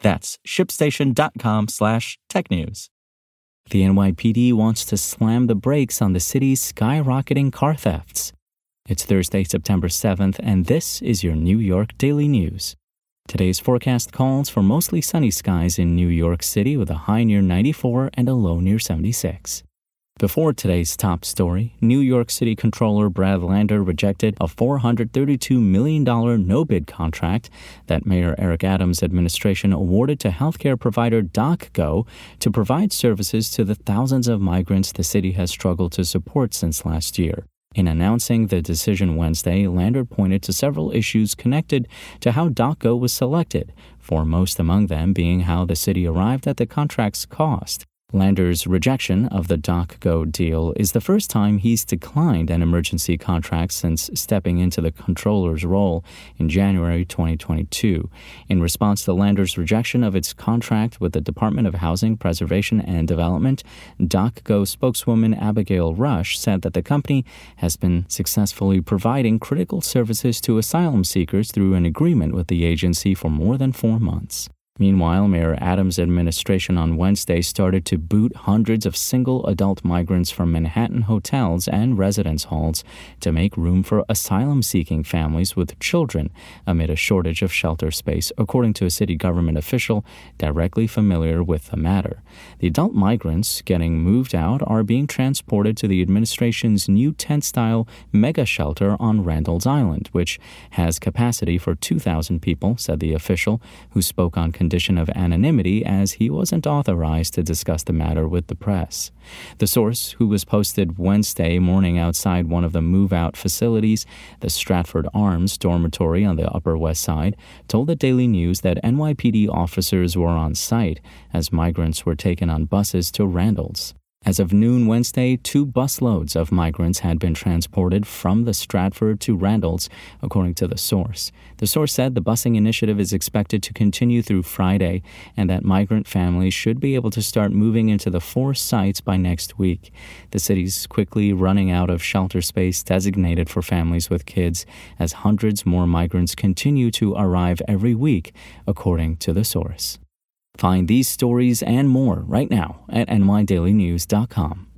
That's shipstation.com slash technews. The NYPD wants to slam the brakes on the city's skyrocketing car thefts. It's Thursday, September 7th, and this is your New York Daily News. Today's forecast calls for mostly sunny skies in New York City with a high near 94 and a low near 76. Before today's top story, New York City Controller Brad Lander rejected a $432 million no bid contract that Mayor Eric Adams' administration awarded to healthcare provider DocGo to provide services to the thousands of migrants the city has struggled to support since last year. In announcing the decision Wednesday, Lander pointed to several issues connected to how DocGo was selected, foremost among them being how the city arrived at the contract's cost. Lander's rejection of the DocGo deal is the first time he's declined an emergency contract since stepping into the controller's role in January 2022. In response to Lander's rejection of its contract with the Department of Housing, Preservation and Development, DocGo spokeswoman Abigail Rush said that the company has been successfully providing critical services to asylum seekers through an agreement with the agency for more than four months. Meanwhile, Mayor Adams' administration on Wednesday started to boot hundreds of single adult migrants from Manhattan hotels and residence halls to make room for asylum seeking families with children amid a shortage of shelter space, according to a city government official directly familiar with the matter. The adult migrants getting moved out are being transported to the administration's new tent style mega shelter on Randall's Island, which has capacity for 2,000 people, said the official, who spoke on condition of anonymity as he wasn't authorized to discuss the matter with the press. The source, who was posted Wednesday morning outside one of the move out facilities, the Stratford Arms dormitory on the Upper West Side, told the Daily News that NYPD officers were on site as migrants were taken on buses to Randall's. As of noon Wednesday, two busloads of migrants had been transported from the Stratford to Randall's, according to the source. The source said the busing initiative is expected to continue through Friday and that migrant families should be able to start moving into the four sites by next week. The city's quickly running out of shelter space designated for families with kids as hundreds more migrants continue to arrive every week, according to the source. Find these stories and more right now at nydailynews.com.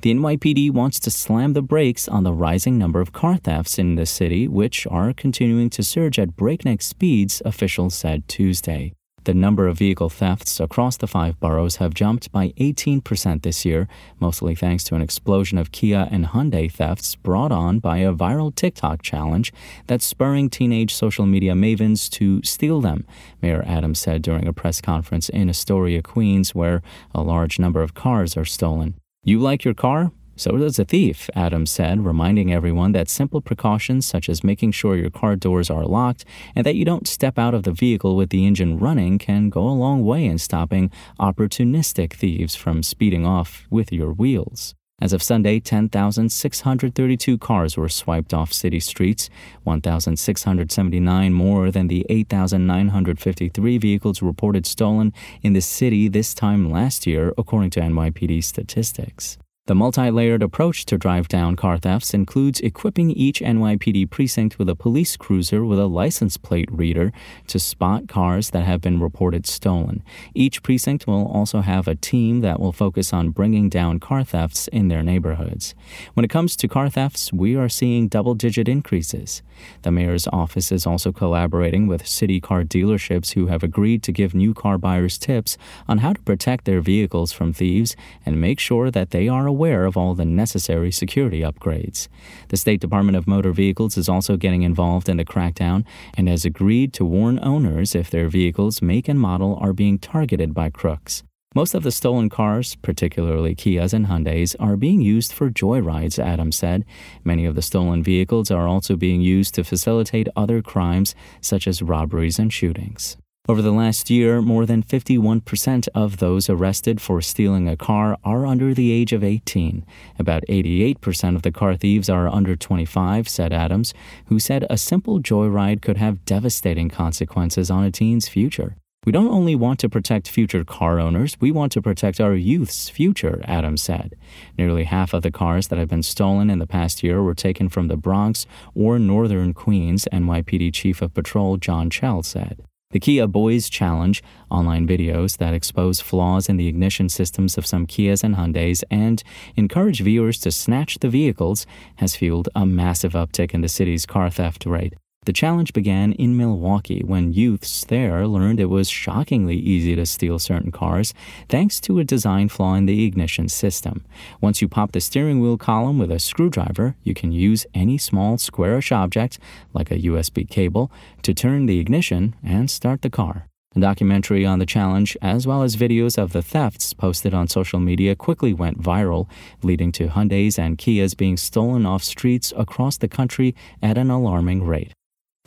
The NYPD wants to slam the brakes on the rising number of car thefts in the city, which are continuing to surge at breakneck speeds, officials said Tuesday. The number of vehicle thefts across the five boroughs have jumped by 18% this year, mostly thanks to an explosion of Kia and Hyundai thefts brought on by a viral TikTok challenge that's spurring teenage social media mavens to steal them, Mayor Adams said during a press conference in Astoria, Queens, where a large number of cars are stolen. You like your car? So does a thief, Adams said, reminding everyone that simple precautions such as making sure your car doors are locked and that you don't step out of the vehicle with the engine running can go a long way in stopping opportunistic thieves from speeding off with your wheels. As of Sunday, 10,632 cars were swiped off city streets, 1,679 more than the 8,953 vehicles reported stolen in the city this time last year, according to NYPD statistics. The multi layered approach to drive down car thefts includes equipping each NYPD precinct with a police cruiser with a license plate reader to spot cars that have been reported stolen. Each precinct will also have a team that will focus on bringing down car thefts in their neighborhoods. When it comes to car thefts, we are seeing double digit increases. The mayor's office is also collaborating with city car dealerships who have agreed to give new car buyers tips on how to protect their vehicles from thieves and make sure that they are aware of all the necessary security upgrades. The State Department of Motor Vehicles is also getting involved in the crackdown and has agreed to warn owners if their vehicles, make, and model are being targeted by crooks. Most of the stolen cars, particularly Kias and Hyundais, are being used for joyrides, Adams said. Many of the stolen vehicles are also being used to facilitate other crimes, such as robberies and shootings. Over the last year, more than 51% of those arrested for stealing a car are under the age of 18. About 88% of the car thieves are under 25, said Adams, who said a simple joyride could have devastating consequences on a teen's future. We don't only want to protect future car owners, we want to protect our youth's future, Adams said. Nearly half of the cars that have been stolen in the past year were taken from the Bronx or northern Queens, NYPD Chief of Patrol John Chell said. The Kia Boys Challenge, online videos that expose flaws in the ignition systems of some Kias and Hyundais and encourage viewers to snatch the vehicles, has fueled a massive uptick in the city's car theft rate. The challenge began in Milwaukee when youths there learned it was shockingly easy to steal certain cars thanks to a design flaw in the ignition system. Once you pop the steering wheel column with a screwdriver, you can use any small squarish object, like a USB cable, to turn the ignition and start the car. A documentary on the challenge, as well as videos of the thefts posted on social media, quickly went viral, leading to Hyundais and Kias being stolen off streets across the country at an alarming rate.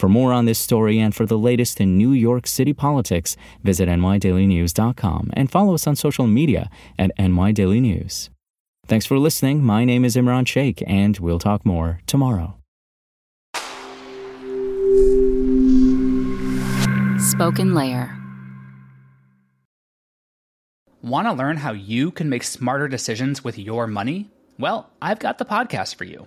For more on this story and for the latest in New York City politics, visit nydailynews.com and follow us on social media at nydailynews. Thanks for listening. My name is Imran Sheikh, and we'll talk more tomorrow. SpokenLayer. Want to learn how you can make smarter decisions with your money? Well, I've got the podcast for you.